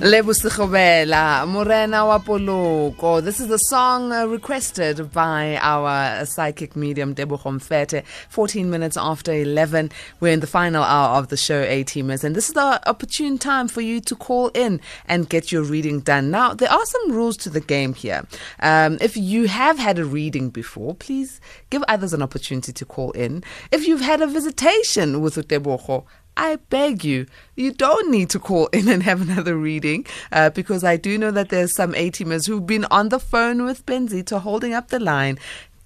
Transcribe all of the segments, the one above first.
Lebusigobela, Morena wa. This is the song uh, requested by our uh, psychic medium Tebogo Mfete. 14 minutes after 11, we're in the final hour of the show, A-Teamers, and this is the opportune time for you to call in and get your reading done. Now, there are some rules to the game here. Um, if you have had a reading before, please give others an opportunity to call in. If you've had a visitation with Tebogo, I beg you, you don't need to call in and have another reading uh, because I do know that there's some A-teamers who've been on the phone with Benzito holding up the line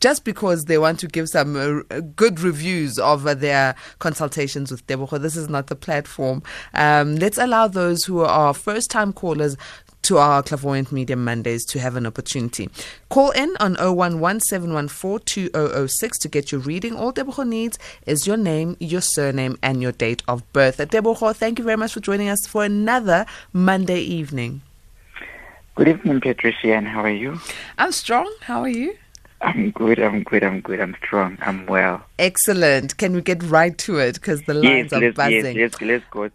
just because they want to give some uh, good reviews of uh, their consultations with Tebogo. This is not the platform. Um, let's allow those who are first time callers to our Clairvoyant Medium Mondays to have an opportunity. Call in on 011 to get your reading. All Tebogo needs is your name, your surname, and your date of birth. Uh, Tebogo, thank you very much for joining us for another Monday evening. Good evening, Patricia, and how are you? I'm strong. How are you? I'm good, I'm good, I'm good, I'm strong, I'm well. Excellent. Can we get right to it? Because the lines yes, are buzzing. Yes, let's, let's go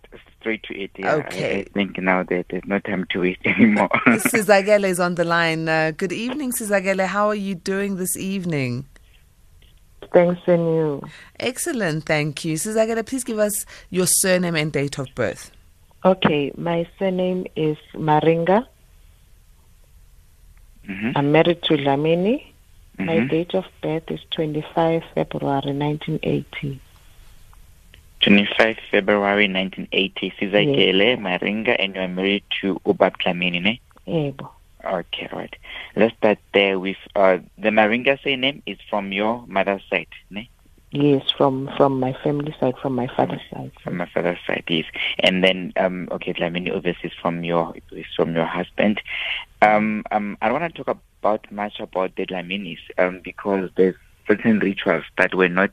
straight to it. Yeah. Okay. I, I think now that there's no time to waste anymore. Sizakele is on the line. Uh, good evening, Sizakele. How are you doing this evening? Thanks, and you. Excellent, thank you. Sizakele, please give us your surname and date of birth. Okay, my surname is Maringa. Mhm, I'm married to Dlamini. My mhm. date of birth is 25 February 1980. 25 February 1980. Sizakele, Maringa, and you're married to Ubab Dlamini, ne? Yebo. Okay, right. Let's start there with uh, the Maringa surname is from your mother's side, ne? Yes, from from my family side, from my father's side. From my father's side, yes. And then, um, okay, Dlamini obviously is from your is from your husband. Um, um, I don't want to talk about much about the Dlaminis um, because there's certain rituals that were not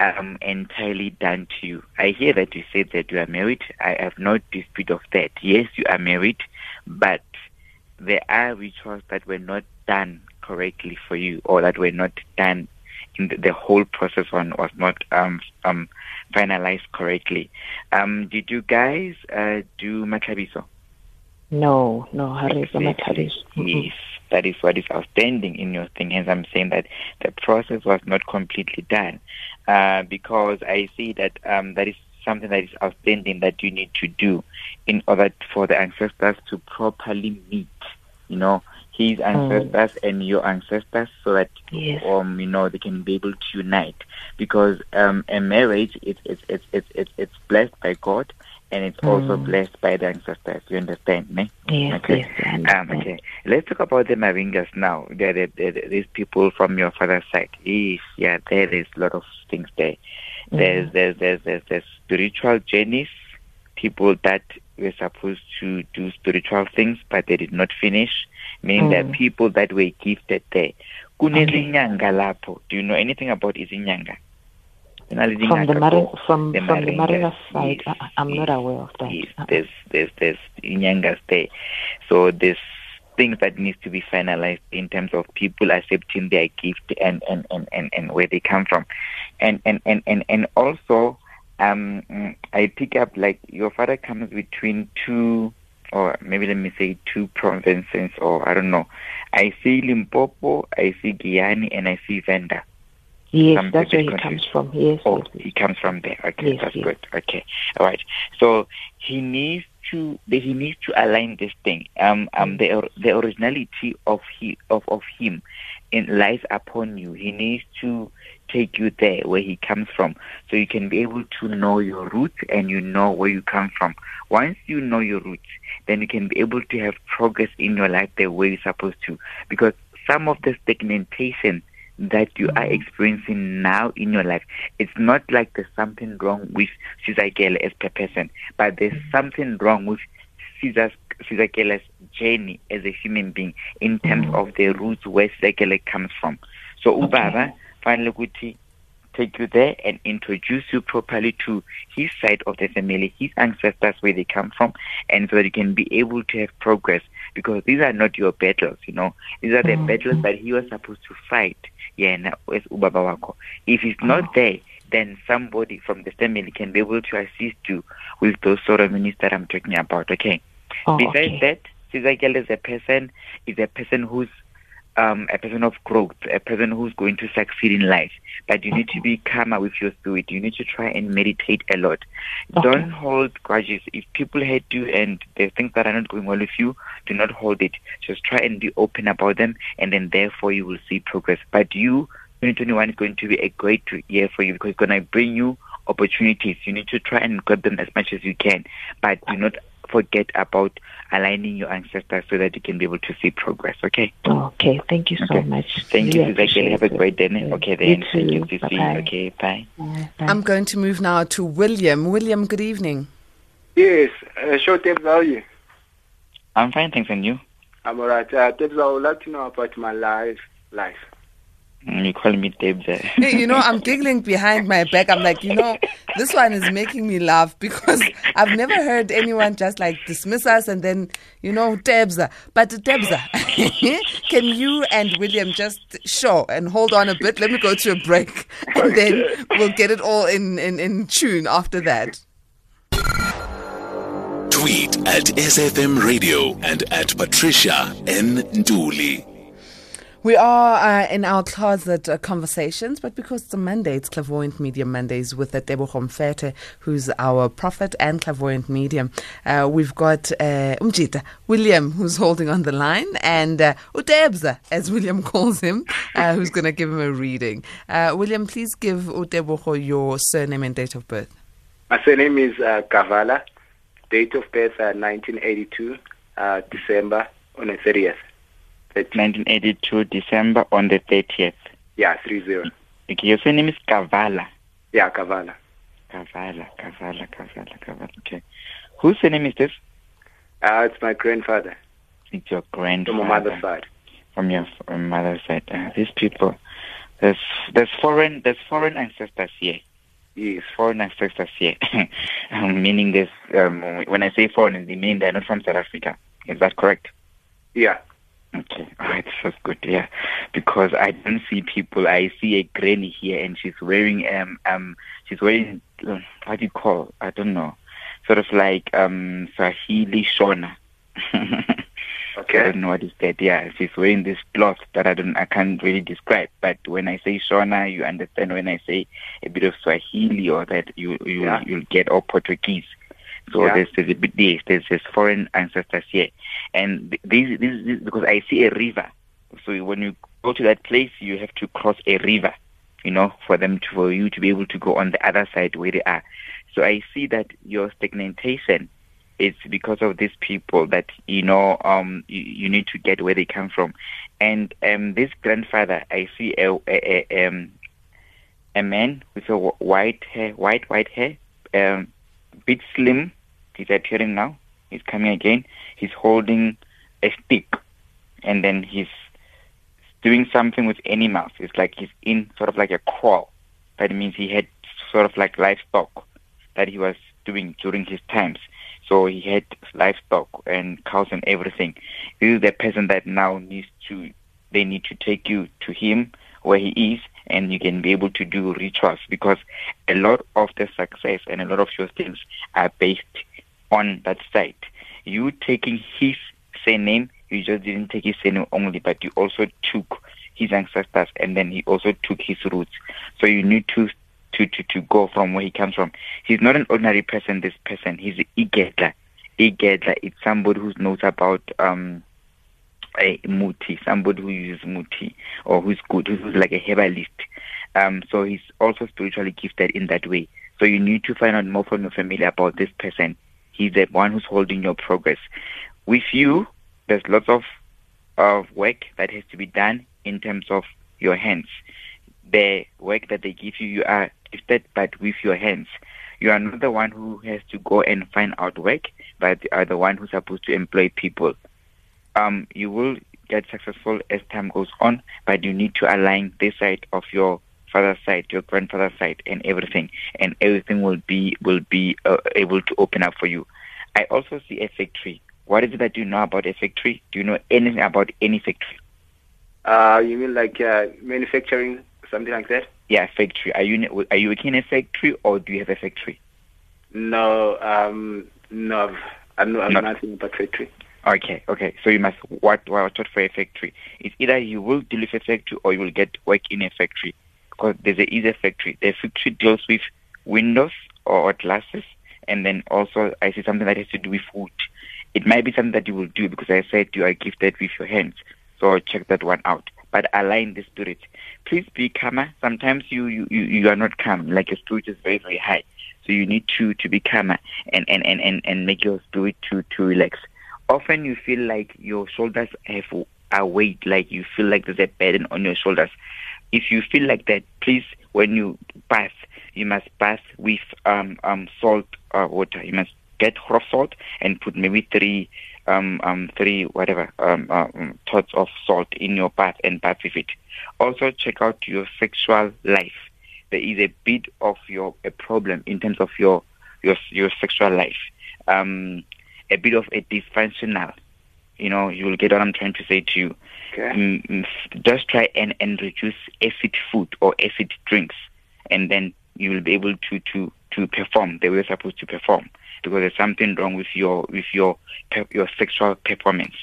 um, entirely done to you. I hear that you said that you are married. I have no dispute of that. Yes, you are married, but there are rituals that were not done correctly for you or that were not done in the, the whole process one was not um, um, finalized correctly. Um, did you guys uh, do matlabiso? No, no, Harisa Exactly. Mataris. Yes, that is what is outstanding in your thing. Hence, I'm saying that the process was not completely done uh, because I see that um, that is something that is outstanding that you need to do in order for the ancestors to properly meet. You know, his ancestors and your ancestors, so that Yes. um you know they can be able to unite because um a marriage it's it's it's it's, it's blessed by God and it's also Mm. blessed by the ancestors. You understand, me? Yes, Okay. yes, I Um, okay, let's talk about the Maringas now. There, there, there, these people from your father's side. Yes, yeah, there is a lot of things there. There's, there's, there's, there's, there's spiritual journeys, people that were supposed to do spiritual things, but they did not finish. Meaning Mm. people that were gifted there. Lapho. Do you know anything about izinyanga? From the Marin, from the from the Marina side, yes, I, I'm not aware of that. Yes, Uh-uh. there's there's there's inyangas there. So there's things that needs to be finalized in terms of people accepting their gift and and, and, and, and where they come from. And and, and, and, and also um I pick up like your father comes between two or maybe let me say two provinces or I don't know. I see Limpopo, I see Giyani and I see Venda. Yes, that's where he comes from. Yes, Oh, yes, he comes from there. Okay, Yes, that's yes. good. Okay, all right. So he needs to he needs to align this thing. Um, um, the the originality of he of of him, in lies upon you. He needs to take you there where he comes from, so you can be able to know your roots and you know where you come from. Once you know your roots, then you can be able to have progress in your life the way you're supposed to. Because some of the stagnation that you are experiencing now in your life, it's not like there's something wrong with Sizakele as per person, but there's something wrong with Caesar's Sizakele's journey as a human being in terms Mhm. of the roots where Sizakele comes from. So Ubaba, finally Guti, take you there and introduce you properly to his side of the family, his ancestors, where they come from, and so that you can be able to have progress. Because these are not your battles, you know. These are the Mhm. battles that he was supposed to fight. Yeah, as Ubaba Wako. If he's not Oh. there, then somebody from the family can be able to assist you with those ceremonies that I'm talking about. Okay. Oh, Besides okay. that, Sizakele is a person is a person who's um, a person of growth, a person who's going to succeed in life. But you need to be calmer with your spirit. You need to try and meditate a lot. Okay. Don't hold grudges. If people hate you and there's things that are not going well with you, do not hold it. Just try and be open about them, and then therefore you will see progress. But you, 2021 is going to be a great year for you because it's going to bring you opportunities. You need to try and grab them as much as you can, but do not forget about aligning your ancestors so that you can be able to see progress. Okay. Okay, thank you so Okay. much. Thank you, Really Sizakele. Have a great day. Yeah. Okay, then. Thank you, too. Sisi. Bye-bye. Okay, bye. Bye. Bye. I'm going to move now to William. William, good evening. Yes, uh, sure, Debs, how are you? I'm fine, thanks, and you? I'm alright. Uh, Debs, I would like to know about my life. Life. You call me Debs. eh? Hey, you know, I'm giggling behind my back. I'm like, you know, this one is making me laugh because I've never heard anyone just like dismiss us and then, you know, Debza. But Debza, can you and William just show and hold on a bit? Let me go to a break and then we'll get it all in, in, in tune after that. Tweet at SFM Radio and at Patricia N. Nduli. We are uh, in our closet uh, conversations, but because it's a Monday, it's Clairvoyant Medium Mondays with uh, Tebo Fete, who's our prophet and clairvoyant medium. Uh, we've got uh, Umjita, William, who's holding on the line, and uh, Utebza, as William calls him, uh, who's going to give him a reading. Uh, William, please give Uteboho your surname and date of birth. My surname is uh, Kavala. Date of birth uh, 1982, uh, December on the 30th. 1982, December on the 30th. Yeah, 30. Okay, your surname is Kavala. Yeah, Kavala. Kavala, Kavala, Kavala, Kavala. Okay. Whose surname is this? Uh, it's my grandfather It's your grandfather. from my mother's side. From your f- mother's side. Uh, these people, there's there's foreign there's foreign ancestors here. Yes. Foreign ancestors here. um, meaning this, um, when I say foreign, they mean they're not from South Africa. Is that correct? Yeah. Okay, all right, that's good. Yeah, because I don't see people. I see a granny here, and she's wearing um um she's wearing uh, what do you call? I don't know, sort of like um Swahili Shona. Okay. I don't know what is that. Yeah, she's wearing this cloth that I don't, I can't really describe. But when I say Shona, you understand. When I say a bit of Swahili or that, you you Yeah. you'll get all Portuguese. So Yeah. there's, bit yes, there's, there's foreign ancestors here, and th- this this this because I see a river. So when you go to that place, you have to cross a river, you know, for them to for you to be able to go on the other side where they are. So I see that your stagnation is because of these people that you know um you, you need to get where they come from and um this grandfather i see a, a, a um a man with a white hair white white hair um bit slim. He's appearing now. He's coming again. He's holding a stick. And then he's doing something with animals it's like he's in sort of like a crawl. That means he had sort of like livestock that he was doing during his times. So he had livestock and cows and everything. This is the person that now needs to, they need to take you to him where he is and you can be able to do rituals because a lot of the success and a lot of your things are based on that site. You taking his surname, you just didn't take his surname only, but you also took his ancestors and then he also took his roots. So you need to to, to, to go from where he comes from. He's not an ordinary person, this person. He's an Igedla. Igedla, it's somebody who knows about um a muti, somebody who uses muti or who's good, who's like a herbalist. Um, so he's also spiritually gifted in that way. So you need to find out more from your family about this person. He's the one who's holding your progress. With you, there's lots of of work that has to be done in terms of your hands the work that they give you, you are gifted, but with your hands. You are not the one who has to go and find out work, but are the one who's supposed to employ people. Um, you will get successful as time goes on, but you need to align this side of your father's side, your grandfather's side, and everything, and everything will be will be uh, able to open up for you. I also see a factory. What is it that you know about a factory? Do you know anything about any factory? Uh, you mean like uh, manufacturing, something like that? Yeah, factory. Are you are you working in a factory or do you have a factory? No, um, no, I'm, not, I'm Not- nothing but factory. Okay, okay. So you must watch out for a factory. It's either you will with a factory or you will get work in a factory. Because there's a easier factory. The factory deals with windows or glasses, and then also I see something that has to do with wood. It might be something that you will do because I said you are gifted with your hands. So check that one out. But align the spirit. Please be calmer. Sometimes you, you, you, you are not calm. Like your spirit is very, very high. So you need to, to be calmer and, and, and, and, and make your spirit to, to relax often you feel like your shoulders have a weight, like you feel like there's a burden on your shoulders. If you feel like that, please, when you bath, you must bath with um, um, salt uh, water. You must get rough salt and put maybe three, um, um, three whatever um, um, tots of salt in your bath and bath with it. Also, check out your sexual life. There is a bit of your a problem in terms of your your your sexual life. Um, a bit of a dysfunctional. You know, you will get what I'm trying to say to you. Okay. Mm, mm, just try and, and reduce acid food or acid drinks, and then you will be able to, to, to perform the way you're supposed to perform. Because there's something wrong with your with your your sexual performance.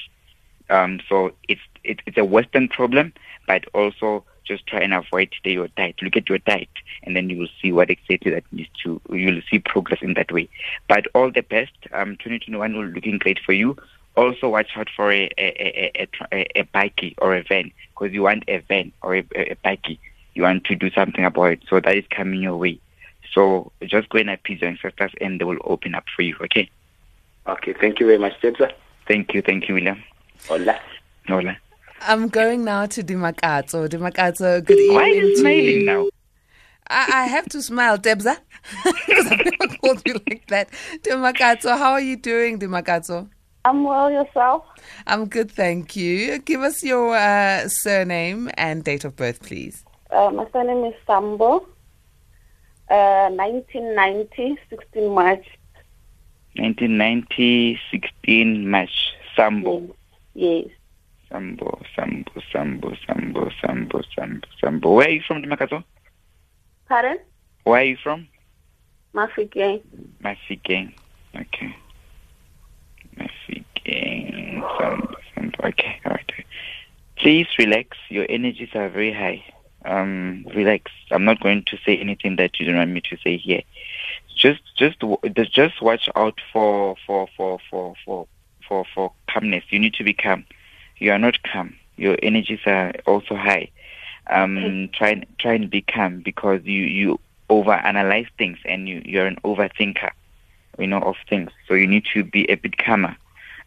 Um, so it's it, it's a Western problem, but also just try and avoid your diet. Look at your diet, and then you will see what exactly that needs to. You will see progress in that way. But all the best. Um, 2021 will looking great for you. Also, watch out for a a a, a, a, a bikey or a van because you want a van or a, a, a bikey. You want to do something about it. So that is coming your way. So just go and appease your ancestors, and they will open up for you. Okay. Okay, thank you very much, Tebza. Thank you. Thank you, William. Hola. Nola. I'm going now to Dimakatso. Dimakatso, good evening. Why are you to smiling now? I, I have to smile, Debza, because I've never called you like that. Dimakatso, how are you doing, Dimakatso? I'm well yourself. I'm good, thank you. Give us your uh, surname and date of birth, please. Uh, my surname is Sambo. Uh, 1990, 16 March. 1990, 16 March. Sambo. Yes. Sambo, Sambo, Sambo, Sambo, Sambo, Sambo, Sambo. Where are you from, Dimakatso? Pardon? Where are you from? Mafike. Mafikeng. Okay. Mafikeng. Sambo, Sambo. Okay, all right. Please relax. Your energies are very high. Um, relax. I'm not going to say anything that you don't want me to say here. Just, just, just watch out for, for, for, for, for, for, for calmness. You need to be calm. You are not calm. Your energies are also high. Um, try try and be calm because you you overanalyze things and you you're an overthinker, you know, of things. So you need to be a bit calmer,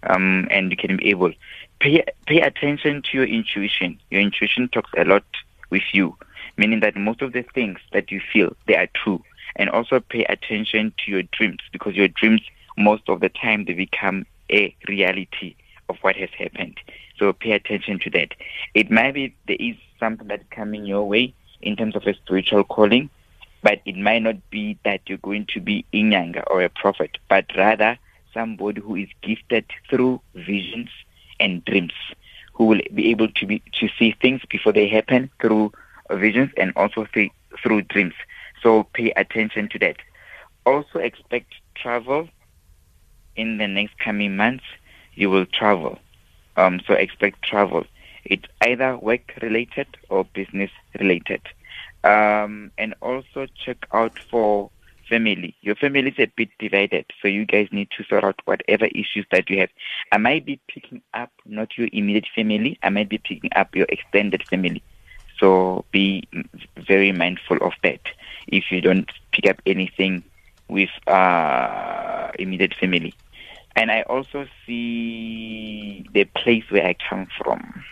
um, and you can be able pay pay attention to your intuition. Your intuition talks a lot with you, meaning that most of the things that you feel they are true. And also pay attention to your dreams because your dreams most of the time they become a reality of what has happened. So pay attention to that. It might be there is something that's coming your way in terms of a spiritual calling, but it might not be that you're going to be inyanga or a prophet, but rather somebody who is gifted through visions and dreams, who will be able to be to see things before they happen through visions and also through, through dreams. So pay attention to that. Also expect travel in the next coming months. You will travel. Um, so expect travel. It's either work related or business related. Um, and also check out for family. Your family is a bit divided, so you guys need to sort out whatever issues that you have. I might be picking up not your immediate family, I might be picking up your extended family. So be very mindful of that. If you don't pick up anything with uh, immediate family. And I also see the place where I come from.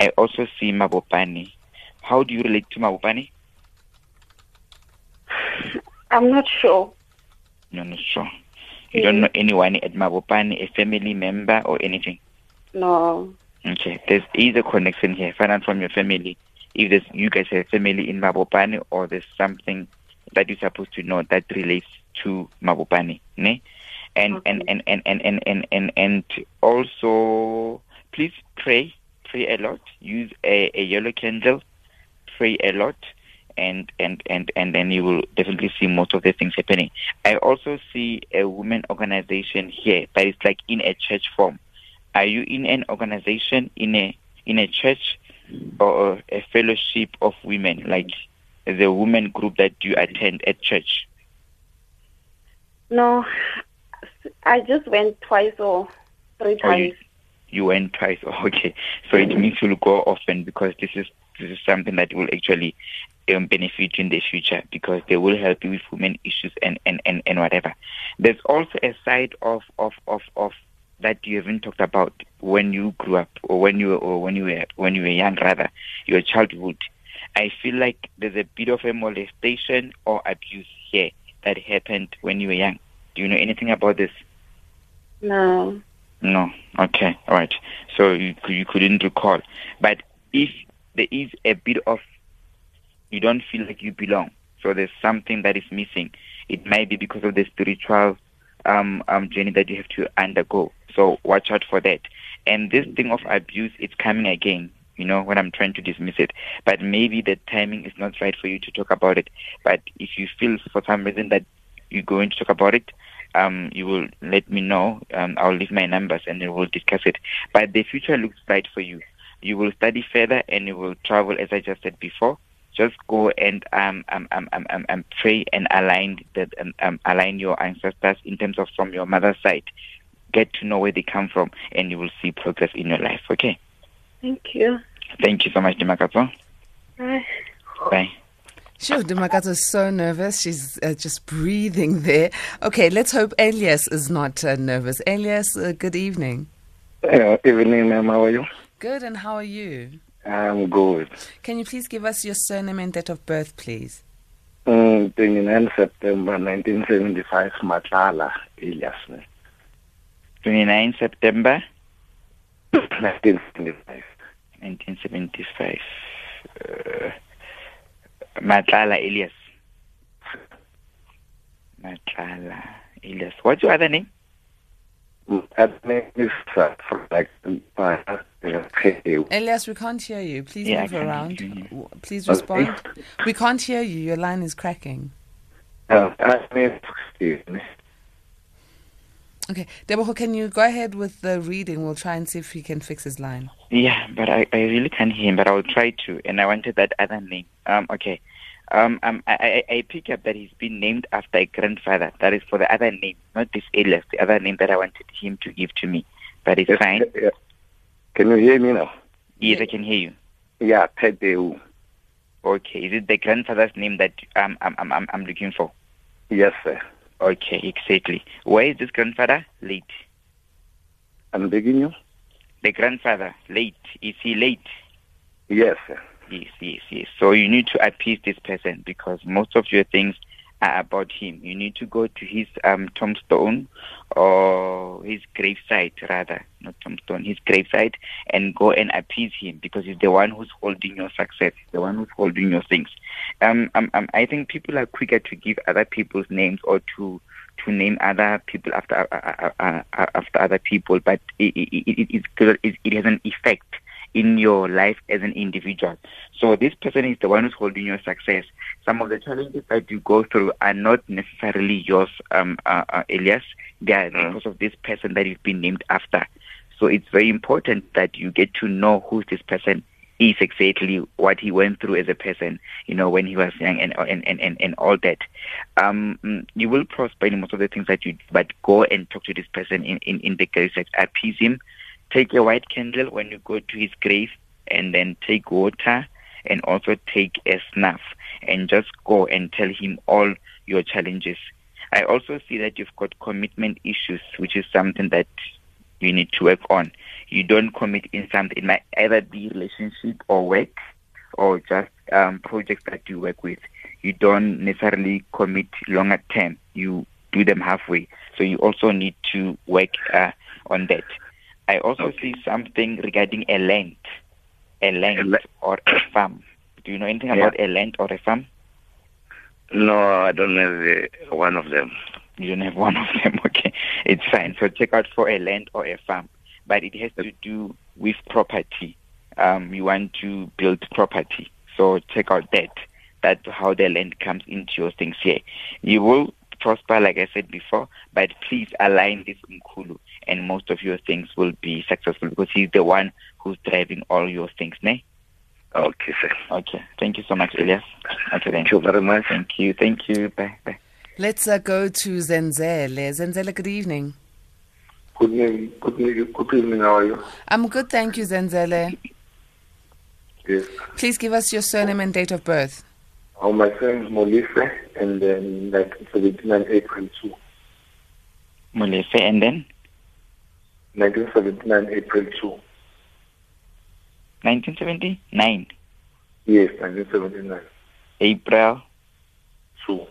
I also see Mabopane. How do you relate to Mabopane? I'm not sure. No, no, sure. You don't mm. know anyone at Mabopane, a family member or anything. No. Okay, there's either connection here. Find out from your family if there's you guys have family in Mabopane or there's something that you're supposed to know that relates to Mabopane. Ne? and okay. and, and, and, and, and, and, and, and also please pray, pray a lot. Use a, a yellow candle, pray a lot, and, and, and, and then you will definitely see most of the things happening. I also see a women organization here, but it's like in a church form. Are you in an organization in a in a church or a fellowship of women, like the women group that you attend at church? No, I just went twice or three Oh, you, times. you went twice. Oh, okay, so it means you'll go often because this is this is something that will actually um, benefit you in the future because they will help you with women issues and, and, and, and whatever. There's also a side of, of, of, of that you haven't talked about when you grew up or when you or when you were when you were young rather your childhood. I feel like there's a bit of a molestation or abuse here that happened when you were young. Do you know anything about this? No. No. Okay. All right. So you you couldn't recall, but if there is a bit of you don't feel like you belong, so there's something that is missing. It might be because of the spiritual um, um, journey that you have to undergo. So watch out for that. And this thing of abuse, it's coming again. You know when I'm trying to dismiss it, but maybe the timing is not right for you to talk about it. But if you feel for some reason that you're going to talk about it, um, you will let me know. Um, I'll leave my numbers and then we'll discuss it. But the future looks bright for you. You will study further and you will travel, as I just said before. Just go and um, um, um, um, um, um, pray and align that um, um, align your ancestors in terms of from your mother's side. Get to know where they come from, and you will see progress in your life. Okay. Thank you. Thank you so much, Dimakatso. Bye. Bye. Sure, Dimakatso is so nervous. She's uh, just breathing there. Okay, let's hope Elias is not uh, nervous. Elias, uh, good evening. Uh, evening, ma'am. How are you? Good, and how are you? I'm good. Can you please give us your surname and date of birth, please? Mm, 29 September 1975, Matlala, Elias. 29 September 1975. 1975. Matlala Elias. Matlala Elias. What's your other name? Name is from like Elias, we can't hear you. Please Yeah, move around. hear you. Please Okay. respond. We can't hear you. Your line is cracking. uh, that name is Okay, Deboho, can you go ahead with the reading? We'll try and see if he can fix his line. Yeah, but I, I really can't hear him, but I will try to. And I wanted that other name. Um, okay. Um, um, I, I, I pick up that he's been named after a grandfather. That is for the other name, not this alias, the other name that I wanted him to give to me. But it's fine. Yeah. Can you hear me now? Yes, I can hear you. Yeah, Tedeu. Okay. Is it the grandfather's name that um, I'm, I'm, I'm, I'm looking for? Yes, sir. Okay, exactly. Where is this grandfather? Late. I'm begging you? The grandfather, late. Is he late? Yes. Yes, yes, yes. So you need to appease this person because most of your things about him. You need to go to his um, tombstone or his gravesite, rather, not tombstone, his gravesite, and go and appease him because he's the one who's holding your success, the one who's holding your things. Um, um, um, I think people are quicker to give other people's names or to to name other people after uh, uh, uh, uh, after other people, but it, it, it, it, it has an effect in your life as an individual. So this person is the one who's holding your success. Some of the challenges that you go through are not necessarily yours, um, uh, uh, Elias. They are because of this person that you've been named after. So it's very important that you get to know who this person is exactly, what he went through as a person, you know, when he was young and and, and, and, and all that. Um, mm, you will prosper in most of the things that you do, but go and talk to this person in, in, in the grave, appease him, take a white candle when you go to his grave and then take water and also take a snuff and just go and tell him all your challenges. I also see that you've got commitment issues, which is something that you need to work on. You don't commit in something. It might either be relationship or work or just um, projects that you work with. You don't necessarily commit longer term. You do them halfway. So you also need to work uh, on that. I also see something regarding a land, a land la- or a farm. Do you know anything Yeah. about a land or a farm? No, I don't have uh, one of them. You don't have one of them. Okay, it's fine. So check out for a land or a farm, but it has to do with property. Um, you want to build property, so check out that. that how the land comes into your things here. You will prosper, like I said before, but please align this Mkulu and most of your things will be successful because he's the one who's driving all your things, ne? Okay, sir. Okay. Thank you so much, Elias. Okay, Thank you very much. Thank you. Thank you. Bye. Bye. Let's uh, go to Zenzele. Zenzele, good evening. Good evening. Good evening. Good evening. How are you? I'm good, thank you, Zenzele. Yes. Please give us your surname and date of birth. Oh, my is Molise, and then like 1979 April 2. Molefe, and then 1979 April 2. 1979, Yes, 1979 April 2.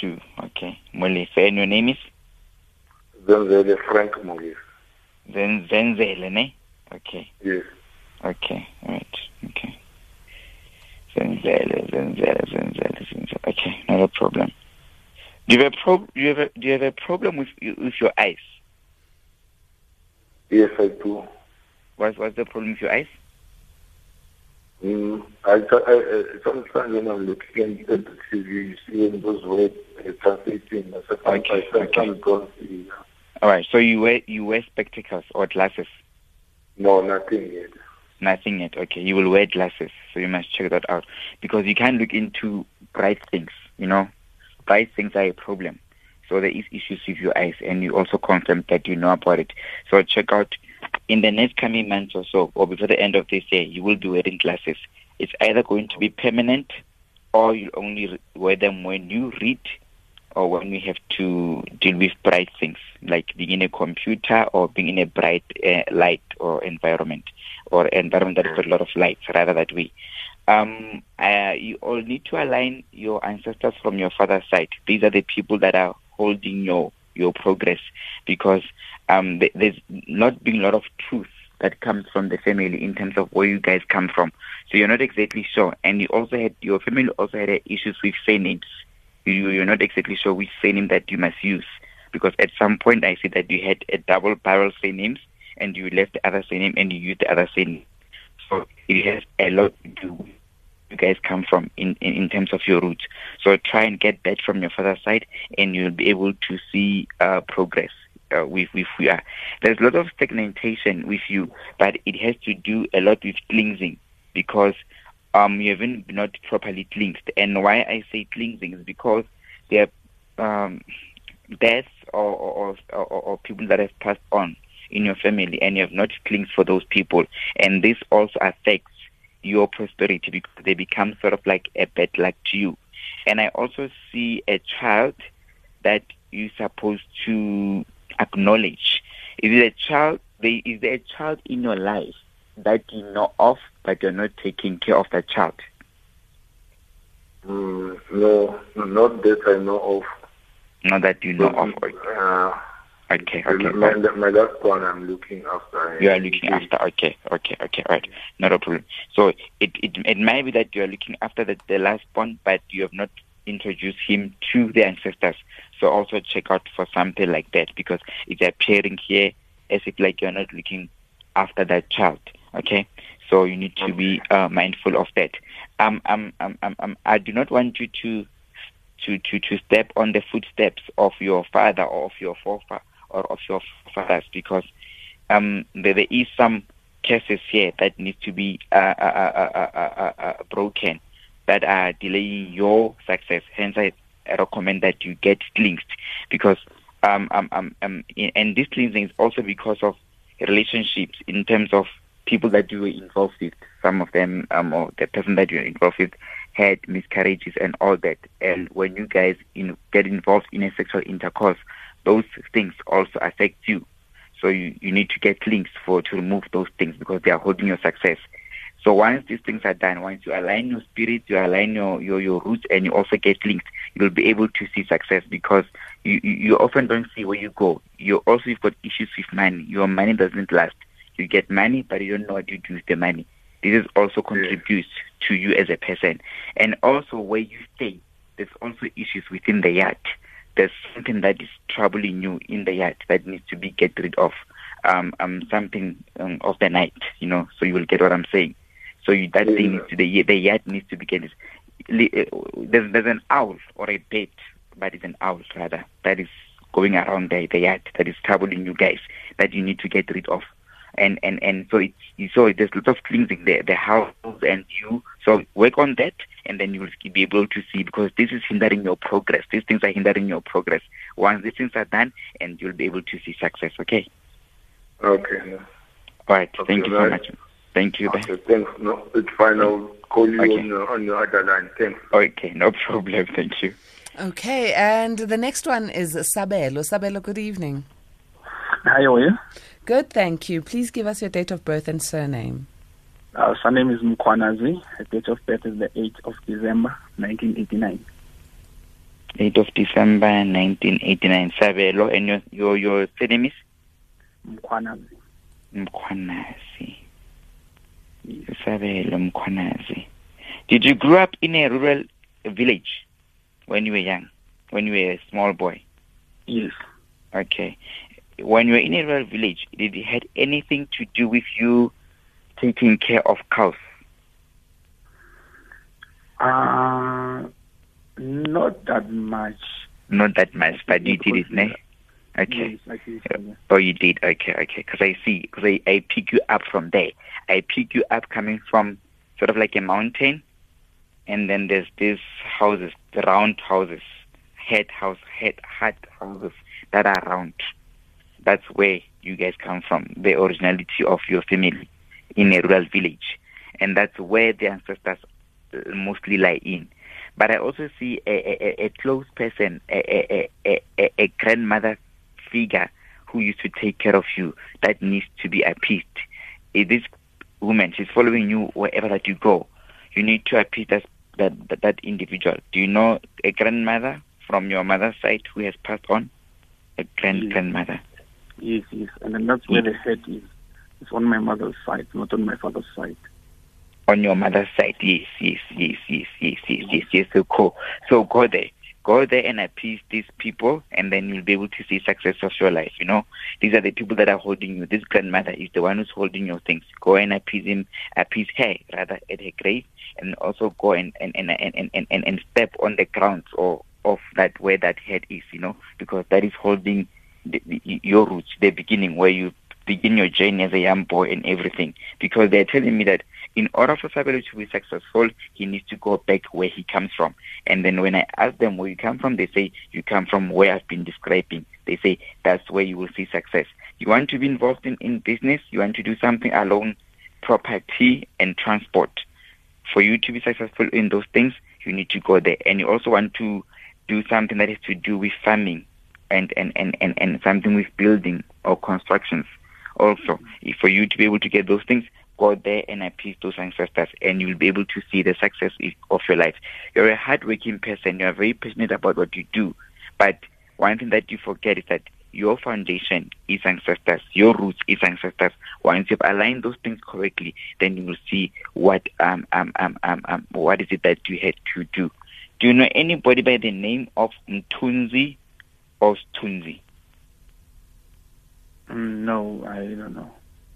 2. Okay. Molise, and your name is Zenzele Frank Molise. Zen Zenzele, ne? Okay. Yes. Okay. Right. Okay. Zenzele, Zenzele, Zenzele, Zenzele. Okay, not a problem. Do you have a prob- do you have a, do you have a problem with with your eyes? Yes, I do. What's what's the problem with your eyes? Mm, I, I, I, sometimes when I'm looking at the TV, you see in those words uh, translating. Sometimes, Okay, I sometimes don't see. All right. So you wear you wear spectacles or glasses? No, nothing yet. Nothing yet. Okay. You will wear glasses, so you must check that out because you can't look into bright things. You know, bright things are a problem. So there is issues with your eyes, and you also confirm that you know about it. So check out in the next coming months or so, or before the end of this year, you will be wearing glasses. It's either going to be permanent, or you only wear them when you read, or when we have to deal with bright things, like being in a computer or being in a bright uh, light or environment, or environment that has a lot of light, rather that way. Um, uh, you all need to align your ancestors from your father's side. These are the people that are holding your your progress because um, th- there's not been a lot of truth that comes from the family in terms of where you guys come from. So you're not exactly sure, and you also had your family also had issues with surnames. You, you're not exactly sure which surname that you must use because at some point I see that you had a double barrel surnames and you left the other surname and you used the other surname. So it has a lot to do with you guys come from in, in, in terms of your roots. So try and get that from your father's side and you'll be able to see uh, progress. Uh, with with you. There's a lot of stagnation with you, but it has to do a lot with cleansing because um you haven't not properly cleansed. And why I say cleansing is because there are um, deaths or or, or or people that have passed on in your family and you have not cleansed for those people. And this also affects your prosperity because they become sort of like a bad luck to you. And I also see a child that you're supposed to acknowledge. Is it a child? Is there a child in your life that you know of, but you're not taking care of that child? Mm, no, not that I know of. Not that you know of. Uh, Okay, okay. my, my last one I'm looking after. You are looking after. Okay, okay, okay. Right, not a problem. So it it it might be that you are looking after the, the last one, but you have not introduced him to the ancestors. So also check out for something like that because it's appearing here as if like you're not looking after that child. Okay, so you need to be uh, mindful of that. Um, um, um, um, um, I do not want you to to to to step on the footsteps of your father or of your forefather or of your fathers because um, there, there is some cases here that need to be uh, uh, uh, uh, broken that are delaying your success. Hence, I, recommend that you get cleansed because um, um, um, um, and this cleansing is also because of relationships in terms of people that you were involved with. Some of them, um, or the person that you're involved with, had miscarriages and all that. And when you guys in, get involved in a sexual intercourse, those things also affect you. So you, you need to get cleansed for to remove those things because they are holding your success. So once these things are done, once you align your spirit, you align your, your, your roots and you also get linked, you'll be able to see success because you, you, you often don't see where you go. You also you've got issues with money. Your money doesn't last. You get money but you don't know what you do with the money. This is also contributes to you as a person. And also where you stay, there's also issues within the yard there's something that is troubling you in the yard that needs to be get rid of. Um, um, something um, of the night, you know, so you will get what I'm saying. So you, that thing needs to, the, the yard needs to be get. uh, there's, there's an owl or a bat, but it's an owl rather, that is going around the, the yard, that is troubling you guys, that you need to get rid of. And, and, and so it's, so there's lots of things in the, the house and you, so work on that and then you will be able to see because this is hindering your progress. These things are hindering your progress. Once these things are done and you'll be able to see success, okay? Okay. All right. Okay, Thank you so much. Thank you. Bye. Okay, thanks. No, it's fine. I'll call you Okay. on, your, on your other line. Thanks. Okay, no problem. Thank you. Okay, and the next one is Sabelo. Sabelo, good evening. Hi, how are you? Good, thank you. Please give us your date of birth and surname. Our surname is Mkwanazi. Her date of birth is the 8th of December, 1989. 8th of December 1989. Sabelo, and your, your, your surname is? Mkwanazi. Mkhwanazi. Sabelo Mkhwanazi. Did you grow up in a rural village when you were young? When you were a small boy? Yes. Okay. When you were in a rural village, did it had anything to do with you taking care of cows? Uh, not that much. Not that much, but you did it, ne? Okay. Yes, I think so, yeah. Oh, you did. Okay, okay. Because I see. Because I, I pick you up from there. I pick you up coming from sort of like a mountain, and then there's these houses, the round houses, head house, head hut houses that are round. That's where you guys come from. The originality of your family in a rural village, and that's where the ancestors uh, mostly lie in. But I also see a, a, a- close person, a, a, a, a, grandmother figure who used to take care of you that needs to be appeased. Eh, This woman, she's following you wherever that you go. You need to appease that, that, that, that individual. Do you know a grandmother from your mother's side who has passed on? A grand grandmother. Yes, yes. And then that's where the head is. It's on my mother's side, not on my father's side. on your mother's side. Yes, yes, yes, yes, yes, yes, yes, yes. So cool. So go there. Go there and appease these people, and then you'll be able to see success of your life. You know, these are the people that are holding you. This grandmother is the one who's holding your things. Go and appease him, appease her rather at her grave, and also go and and and and and, and, and step on the grounds or of that where that head is. You know, because that is holding the, your roots, the beginning where you begin your journey as a young boy and everything. Because they're telling me that in order for Sabelo to be successful, he needs to go back where he comes from. And then when I ask them where you come from, they say, you come from where I've been describing. They say, that's where you will see success. You want to be involved in, in business, you want to do something along property and transport. For you to be successful in those things, you need to go there. And you also want to do something that has to do with farming and, and, and, and, and something with building or constructions. Also, if for you to be able to get those things, go there and appease those ancestors, and you'll be able to see the success of your life. You're a hardworking person. You're very passionate about what you do, but one thing that you forget is that your foundation is ancestors. Your roots is ancestors. Once you've aligned those things correctly, then you will see what um um um um, um what is it that you had to do. Do you know anybody by the name of Mtunzi or Stunzi? Mm, no, I don't know.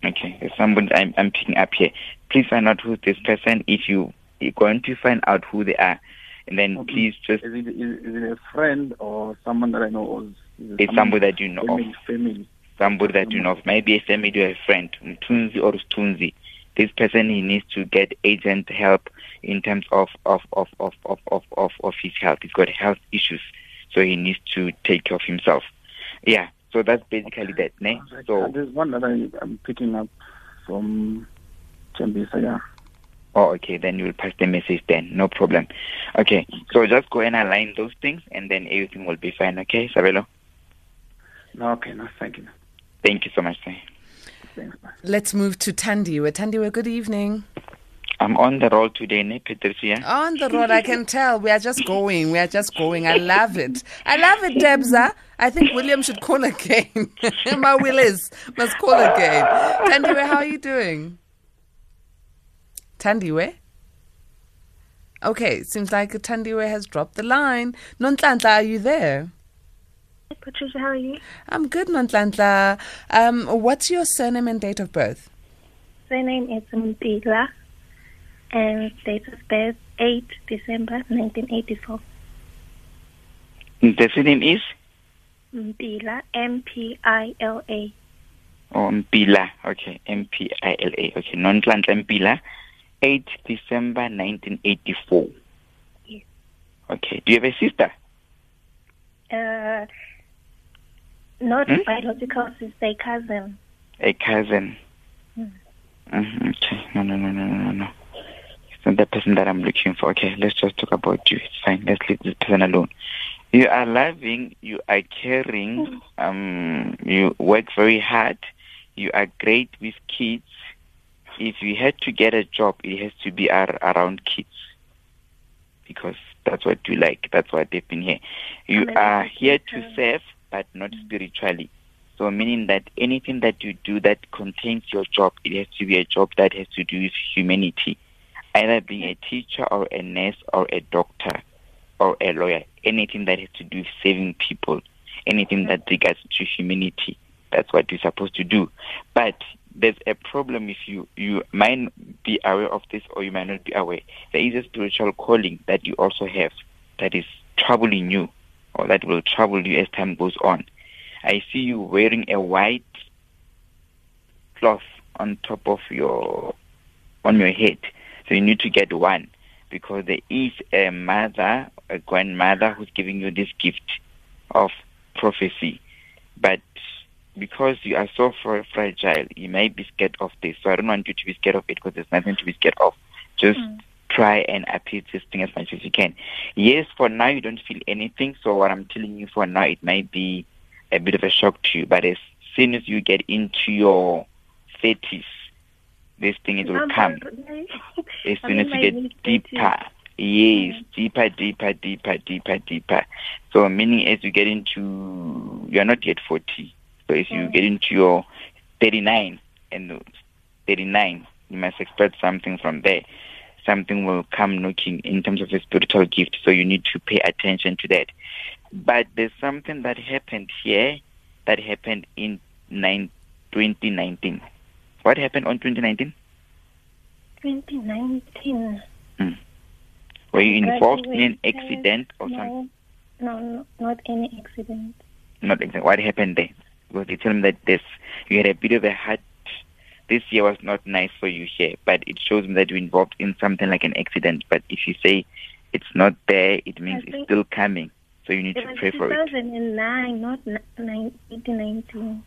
Okay, there's somebody I'm, I'm picking up here. Please find out who's this person. If you, you're going to find out who they are, and then Okay. please just Is it, is, is it a friend or someone that I know? Or is it it's somebody that you know of. family, family? Somebody that you know of. Maybe a family or a friend. Mtunzi or Stunzi. This person he needs to get agent help in terms of of, of, of, of, of, of, of his health. He's got health issues. So he needs to take care of himself. Yeah. So that's basically that, ne? Like, So uh, there's one that I, I'm picking up from Chambisa, yeah. Oh, okay. Then you will pass the message then. No problem. Okay. So just go and align those things and then everything will be fine. Okay, Sabelo? No, okay, no, thank you. Thank you so much, sir. Thanks. Let's move to Tandiwe. Tandiwe, good evening. I'm on the roll today, ne, Patricia? On the road, I can tell. We are just going. We are just going. I love it. I love it, Debza. I think William should call again. My Willis must call again. Tandiwe, how are you doing? Tandiwe? Okay, seems like Tandiwe has dropped the line. Nonhlanhla, are you there? Patricia, how are you? I'm good, Nonhlanhla. Um, what's your surname and date of birth? My surname is Mpila and date of birth 8 December 1984. The surname is Mpila, M-P-I-L-A. oh, Mpila. Okay, M P I L A. Okay, Nonhlanhla Mpila, 8 December 1984. Yes. Okay. Do you have a sister? Uh, not Hmm? biological sister, a cousin. A cousin. Hmm. Mhm, Okay. No, no, no, no, no, no, not the person that I'm looking for. Okay, let's just talk about you. It's fine. Let's leave this person alone. You are loving. You are caring. Um, you work very hard. You are great with kids. If you had to get a job, it has to be ar- around kids because that's what you like. That's why they've been here. You are here to serve, but not spiritually. So meaning that anything that you do that contains your job, it has to be a job that has to do with humanity. Either being a teacher or a nurse or a doctor or a lawyer. Anything that has to do with saving people. Anything that mm-hmm. regards to humanity. That's what you're supposed to do. But there's a problem if you you might be aware of this or you might not be aware. There is a spiritual calling that you also have that is troubling you or that will trouble you as time goes on. I see you wearing a white cloth on top of your on your head. So you need to get one because there is a mother, a grandmother who's giving you this gift of prophecy. But because you are so fragile, you may be scared of this. So I don't want you to be scared of it because there's nothing to be scared of. Just mm. try and appease this thing as much as you can. Yes, for now you don't feel anything. So what I'm telling you for now, it might be a bit of a shock to you. But as soon as you get into your 30s, this thing it will come. As soon as you get deeper, yes, deeper, deeper, deeper, deeper, deeper. So meaning as you get into, you are not yet 40. So as you get into your 39 and 39, you must expect something from there. Something will come knocking in terms of a spiritual gift. So you need to pay attention to that. But there's something that happened here that happened in nine, 2019. What happened on 2019? 2019. Hmm. Were you involved in an accident or something? No, no, no, not any accident. Not exactly. What happened there? Because they tell me that this you had a bit of a heart. This year was not nice for you here, but it shows me that you're involved in something like an accident. But if you say it's not there, it means it's still coming. So you need to pray for it. 2009, not ni- nine- 2019.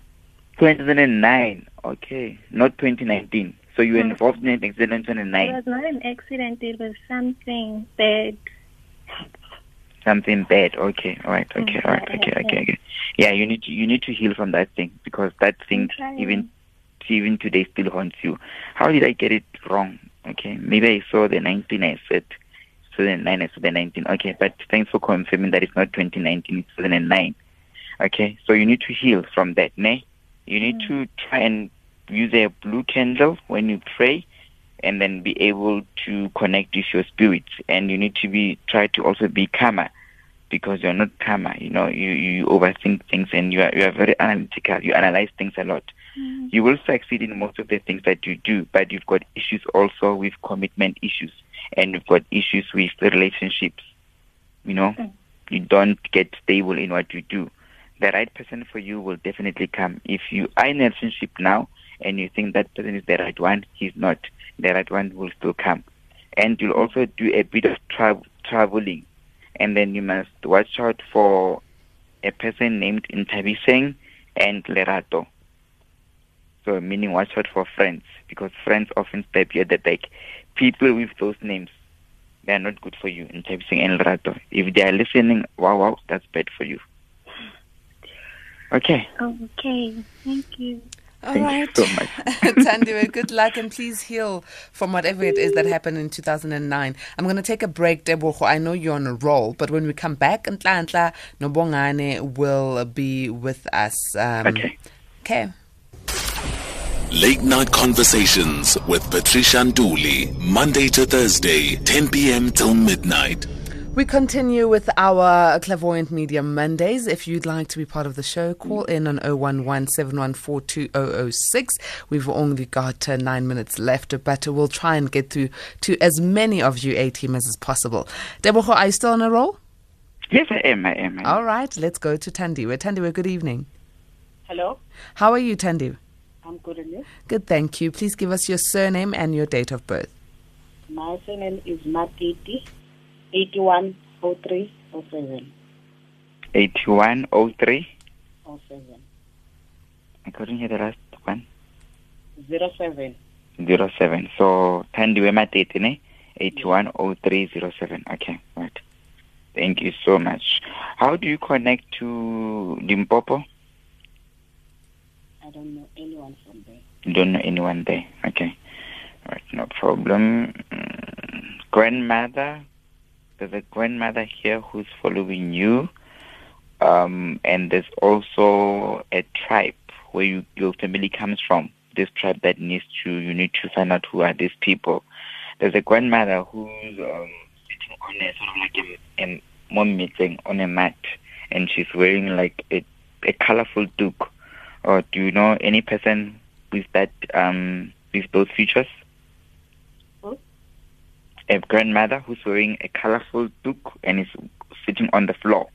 2009. Okay, not 2019. So you were Hmm. involved in an accident in It was not an accident. It was something bad. Something bad. Okay. All right. Okay. Mm, All right. Okay. Okay. Okay. Yeah. You need to you need to heal from that thing because that thing even even today still haunts you. How did I get it wrong? Okay. Maybe I saw the 19. I said 2009. I said the 19. Okay. But thanks for confirming that it's not 2019. It's 2009. Okay. So you need to heal from that. Ne? You need Mm. to try and use a blue candle when you pray and then be able to connect with your spirit and you need to be try to also be calmer because you're not calmer you know you you overthink things and you are you are very analytical you analyze things a lot Mm. you will succeed in most of the things that you do but you've got issues also with commitment issues and you've got issues with the relationships you know Mm. you don't get stable in what you do the right person for you will definitely come if you are in a relationship now and you think that person is the right one he's not the right one will still come and you'll also do a bit of tra- traveling and then you must watch out for a person named Intabiseng and Lerato. So meaning watch out for friends because friends often stab you at the back. People with those names, they are not good for you, Intabiseng and Lerato. If they are listening, wow, wow, that's bad for you. Okay, Okay, thank you. All thank right. you so much. Tandiwe, good luck and please heal from whatever it is that happened in 2009. I'm going to take a break, Tebogo. I know you're on a roll, but when we come back, Ntla Ntla Nobongane will be with us. Um, Okay. Okay. Late Night Conversations with Patricia Nduli, Monday to Thursday, 10 p.m. till midnight. We continue with our clairvoyant medium Mondays. If you'd like to be part of the show, call in on 011 714 2006. We've only got uh, nine minutes left, but we'll try and get through to as many of you A teamers as possible. Tebogo, are you still on a roll? Yes, I am. I am. I am. All right, let's go to Tandiwe. Tandiwe, good evening. Hello, How are you, Tandiwe? I'm good and you? Good, thank you. Please give us your surname and your date of birth. My surname is Matiti, 810307. 8103. 07. I couldn't hear the last one. 07. 07. So, Tandiwe Matete, ne? 810307. Okay, right. Thank you so much. How do you connect to Limpopo? I don't know anyone from there. You don't know anyone there. Okay. Right, no problem. Mm, grandmother. There's a grandmother here who's following you. Um, and there's also a tribe where you, your family comes from. This tribe that needs to, you need to find out who are these people. There's a grandmother who's um, sitting on a sort of like a, a mom meeting on a mat, and she's wearing like a, a colorful toque. Or do you know any person with that um, with those features? A grandmother who's wearing a colorful toque and is sitting on the floor.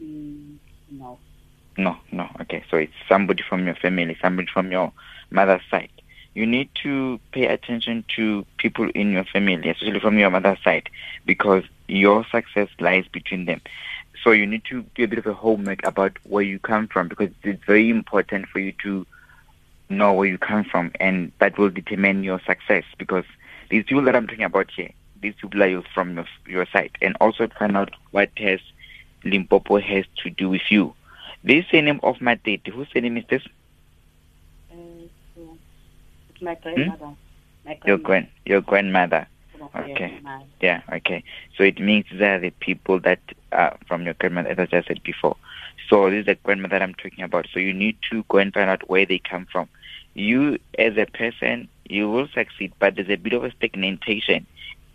Mm, no. No, no. Okay, so it's somebody from your family, somebody from your mother's side. You need to pay attention to people in your family, especially from your mother's side, because your success lies between them. So you need to do a bit of a homework about where you come from, because it's very important for you to know where you come from, and that will determine your success. Because these people that I'm talking about here, these people are from your, your side, and also find out what has Limpopo has to do with you. This surname of Matete, whose surname is this? Uh, it's my grandmother. My Your grandmother. grand, your grandmother. Okay. Yeah, okay. So it means these are the people that are from your grandmother, as I just said before. So this is the grandmother that I'm talking about. So you need to go and find out where they come from. You, as a person, you will succeed, but there's a bit of a stagnation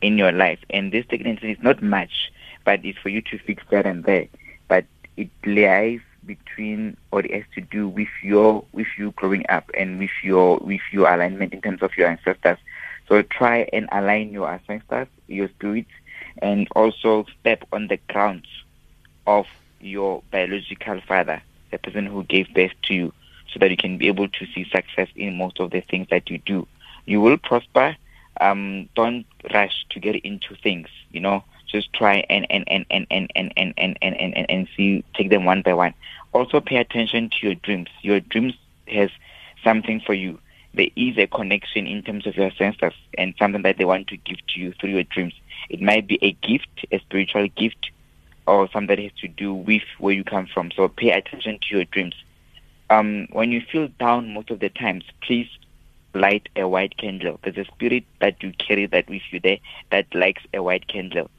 in your life, and this stagnation is not much, but it's for you to fix that and there. But it lies between or it has to do with your with you growing up and with your with your alignment in terms of your ancestors. So try and align your ancestors, your spirits, and also step on the grounds of your biological father, the person who gave birth to you, so that you can be able to see success in most of the things that you do. You will prosper. Um, don't rush to get into things. You know, just try and and and and and and and and and, and, and, see take them one by one. Also, pay attention to your dreams. Your dreams has something for you there is a connection in terms of your ancestors and something that they want to give to you through your dreams. It might be a gift, a spiritual gift, or something that has to do with where you come from. So pay attention to your dreams. Um, when you feel down most of the times, please light a white candle. There's a spirit that you carry that with you there that likes a white candle.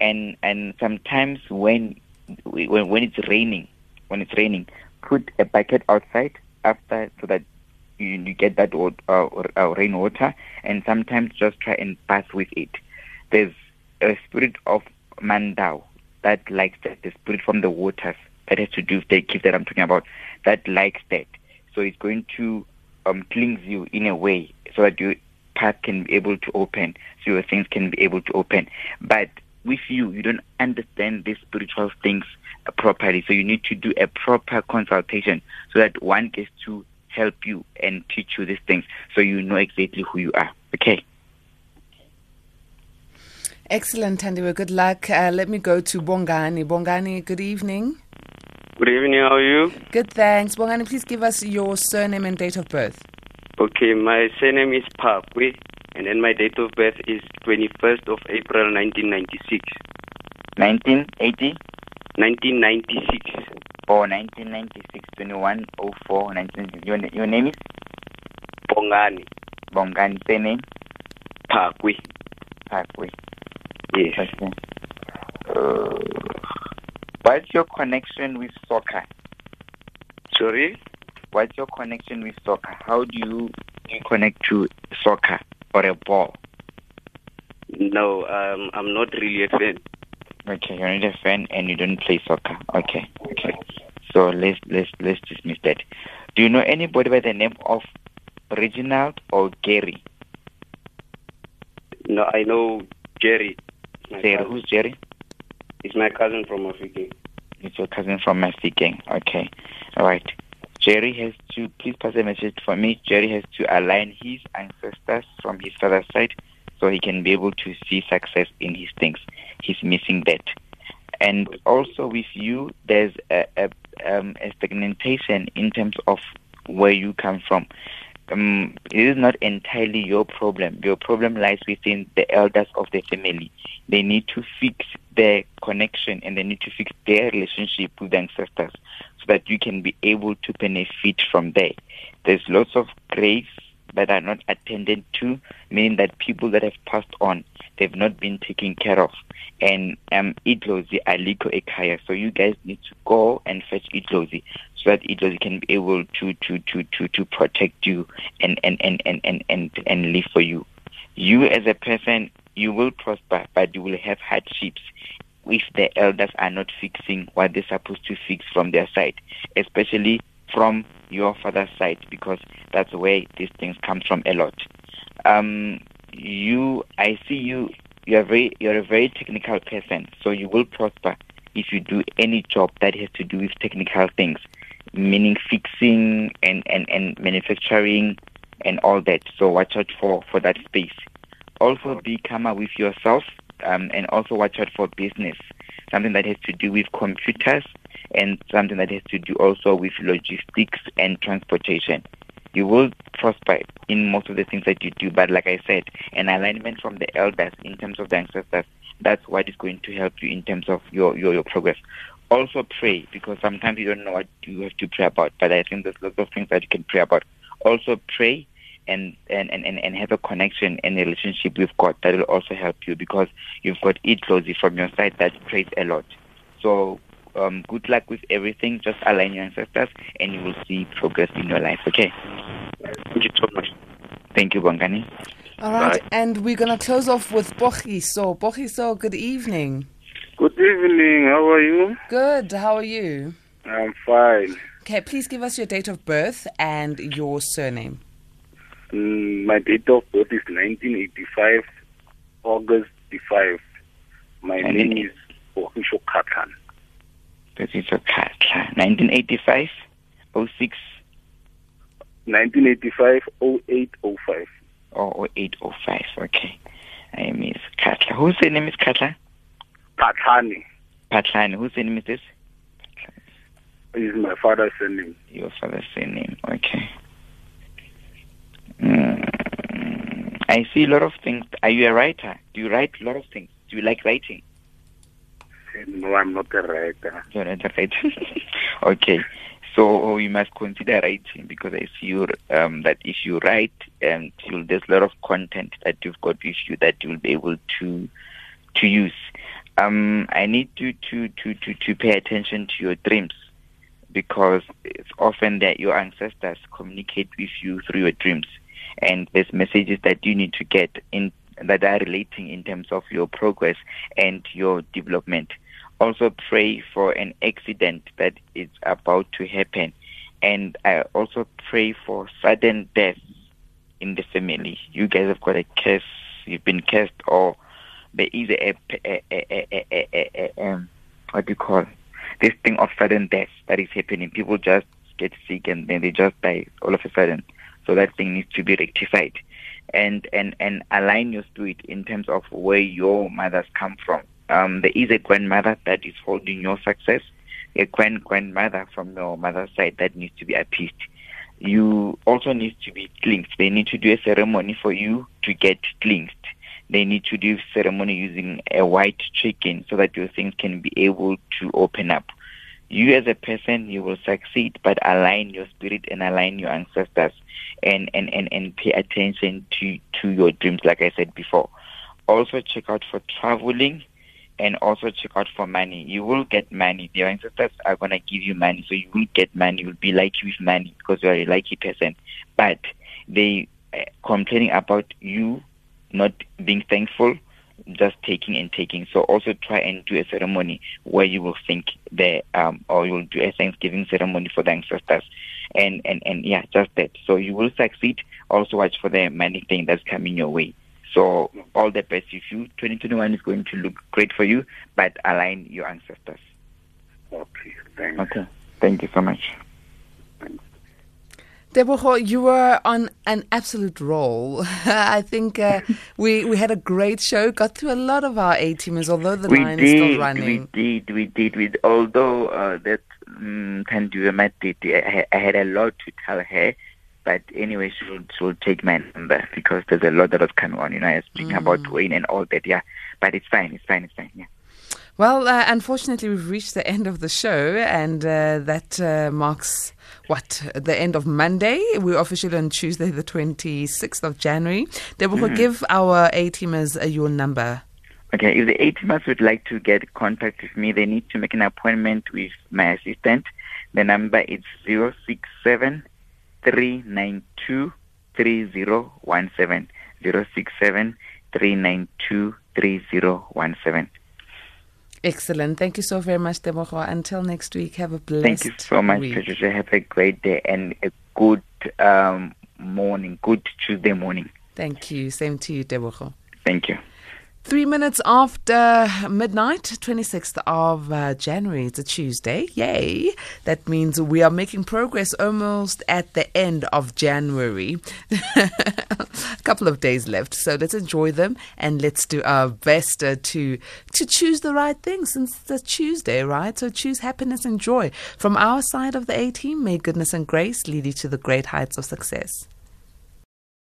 And and sometimes when when when it's raining, when it's raining, put a bucket outside after so that you, you get that wa- uh, uh, rainwater, and sometimes just try and bath with it. There's a spirit of Mandao that likes that, the spirit from the waters that has to do with the gift that I'm talking about, that likes that. So it's going to um, cleanse you in a way so that your path can be able to open, so your things can be able to open. But with you, you don't understand these spiritual things properly, so you need to do a proper consultation so that one gets to help you and teach you these things so you know exactly who you are. Okay. Excellent, Tandiwe. Good luck. Uh, let me go to Bongani. Bongani, good evening. Good evening, how are you? Good, thanks. Bongani, please give us your surname and date of birth. Okay, my surname is Pakwe, and then my date of birth is 21st of April 1996. 1980 1996. or 1996, 21, 04, 1996. Your, your name is Bongani, Bongani, surname Pakwe. Pakwe. Yes. Okay. Uh, what's your connection with soccer? Sorry? What's your connection with soccer? How do you, do you connect to soccer or a ball? No, um, I'm not really a fan. Okay, you're not a fan and you don't play soccer. Okay, okay. So let's let's let's dismiss that. Do you know anybody by the name of Reginald or Gary? No, I know Jerry. Jerry, who's Jerry? He's my cousin from Africa. It's your cousin from Mafikeng. Okay. All right. Jerry has to please pass a message for me. Jerry has to align his ancestors from his father's side so he can be able to see success in his things. He's missing that. And also with you, there's a, a, um, a stagnation in terms of where you come from. Um, it is not entirely your problem. Your problem lies within the elders of the family. They need to fix their connection and they need to fix their relationship with the ancestors so that you can be able to benefit from there. There's lots of graves that are not attended to, meaning that people that have passed on, they've not been taken care of. And um, Idlozi aliko ekaya. So you guys need to go and fetch Idlozi that Idlozi can be able to to to to to protect you and and and and and and, and live for you. You as a person, you will prosper, but you will have hardships if the elders are not fixing what they're supposed to fix from their side, especially from your father's side, because that's where these things come from a lot. Um, you, I see you. You're very, you're a very technical person, so you will prosper if you do any job that has to do with technical things, meaning fixing and and and manufacturing and all that. So watch out for for that space. Also, be calmer with yourself, um, and also watch out for business, something that has to do with computers and something that has to do also with logistics and transportation. You will prosper in most of the things that you do, but like I said, an alignment from the elders in terms of the ancestors, that's what is going to help you in terms of your, your, your progress. Also pray, because sometimes you don't know what you have to pray about, but I think there's lots of things that you can pray about. Also pray and, and, and, and have a connection and a relationship with God that will also help you because you've got it closely from your side that prays a lot. So um, good luck with everything. Just align your ancestors and you will see progress in your life. Okay. Thank you so much. Thank you, Bongani. All right, and we're going to close off with Bochiso. Bochiso, good evening. Good evening. How are you? Good, how are you? I'm fine. Okay, please give us your date of birth and your surname. Mm, my date of birth is 1985, August 5. My And name is Ohisho Katan. This is a Katla. 1985 06 1985, 0805. or 0805. Okay. I miss Katla. Whose name is Katla? Patlani. Whose name is this? is my father's surname. Your father's surname. Okay. Mm, I see a lot of things. Are you a writer? Do you write a lot of things? Do you like writing? No, I'm not a writer. You're not a writer. okay. So you must consider writing because I see you, um, that if you write, um, you'll, there's a lot of content that you've got with you that you'll be able to to use. Um, I need you to, to, to, to pay attention to your dreams because it's often that your ancestors communicate with you through your dreams and there's messages that you need to get in that are relating in terms of your progress and your development. Also pray for an accident that is about to happen and I also pray for sudden death in the family. You guys have got a curse, you've been cursed or there is a, a, a, a, um, what do you call this thing of sudden death that is happening. People just get sick and then they just die all of a sudden. So that thing needs to be rectified, and and and align your spirit in terms of where your mothers come from. Um, there is a grandmother that is holding your success, a grand grandmother from your mother's side that needs to be appeased. You also need to be cleansed. They need to do a ceremony for you to get cleansed they need to do ceremony using a white chicken so that your things can be able to open up. You as a person, you will succeed, but align your spirit and align your ancestors and, and, and, and pay attention to, to your dreams, like I said before. Also check out for traveling and also check out for money. You will get money. Your ancestors are going to give you money, so you will get money. You will be lucky with money because you are a lucky person. But they uh, complaining about you not being thankful, just taking and taking. So also try and do a ceremony where you will think the um, or you'll do a Thanksgiving ceremony for the ancestors, and and and yeah, just that. So you will succeed. Also watch for the money thing that's coming your way. So all the best with you. 2021 is going to look great for you, but align your ancestors. Okay, thanks. Okay. Thank you so much. Tebogo, you were on an absolute roll. I think uh, we we had a great show. Got through a lot of our A teamers, although the we line did, is still running. We did, we did, we did. although uh, that um, I, I had a lot to tell her. But anyway, she'll, she'll take my number because there's a lot that was coming on. You know, I was speaking Mm. about Wayne and all that. Yeah, but it's fine, it's fine, it's fine. Yeah. Well, uh, unfortunately, we've reached the end of the show, and uh, that uh, marks what the end of Monday. We're officially on Tuesday, the twenty sixth of January. Tebogo, Mhm. give our A teamers uh, your number. Okay, if the A teamers would like to get contact with me, they need to make an appointment with my assistant. The number is zero six seven three nine two three zero one seven zero six seven three nine two three zero one seven. Excellent. Thank you so very much, Tebogo. Until next week, have a blessed Thank you so much, week. Patricia. Have a great day and a good um, morning, good Tuesday morning. Thank you. Same to you, Tebogo. Thank you. Three minutes after midnight, 26th of uh, January. It's a Tuesday. Yay. That means we are making progress almost at the end of January. a couple of days left. So let's enjoy them and let's do our best uh, to, to choose the right thing since it's a Tuesday, right? So choose happiness and joy. From our side of the A team, may goodness and grace lead you to the great heights of success.